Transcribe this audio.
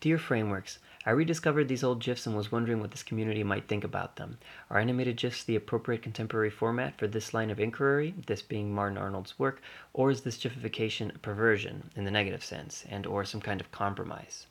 Dear Frameworks, I rediscovered these old GIFs and was wondering what this community might think about them. Are animated GIFs the appropriate contemporary format for this line of inquiry, this being Martin Arnold's work, or is this GIFification a perversion, in the negative sense, and or some kind of compromise?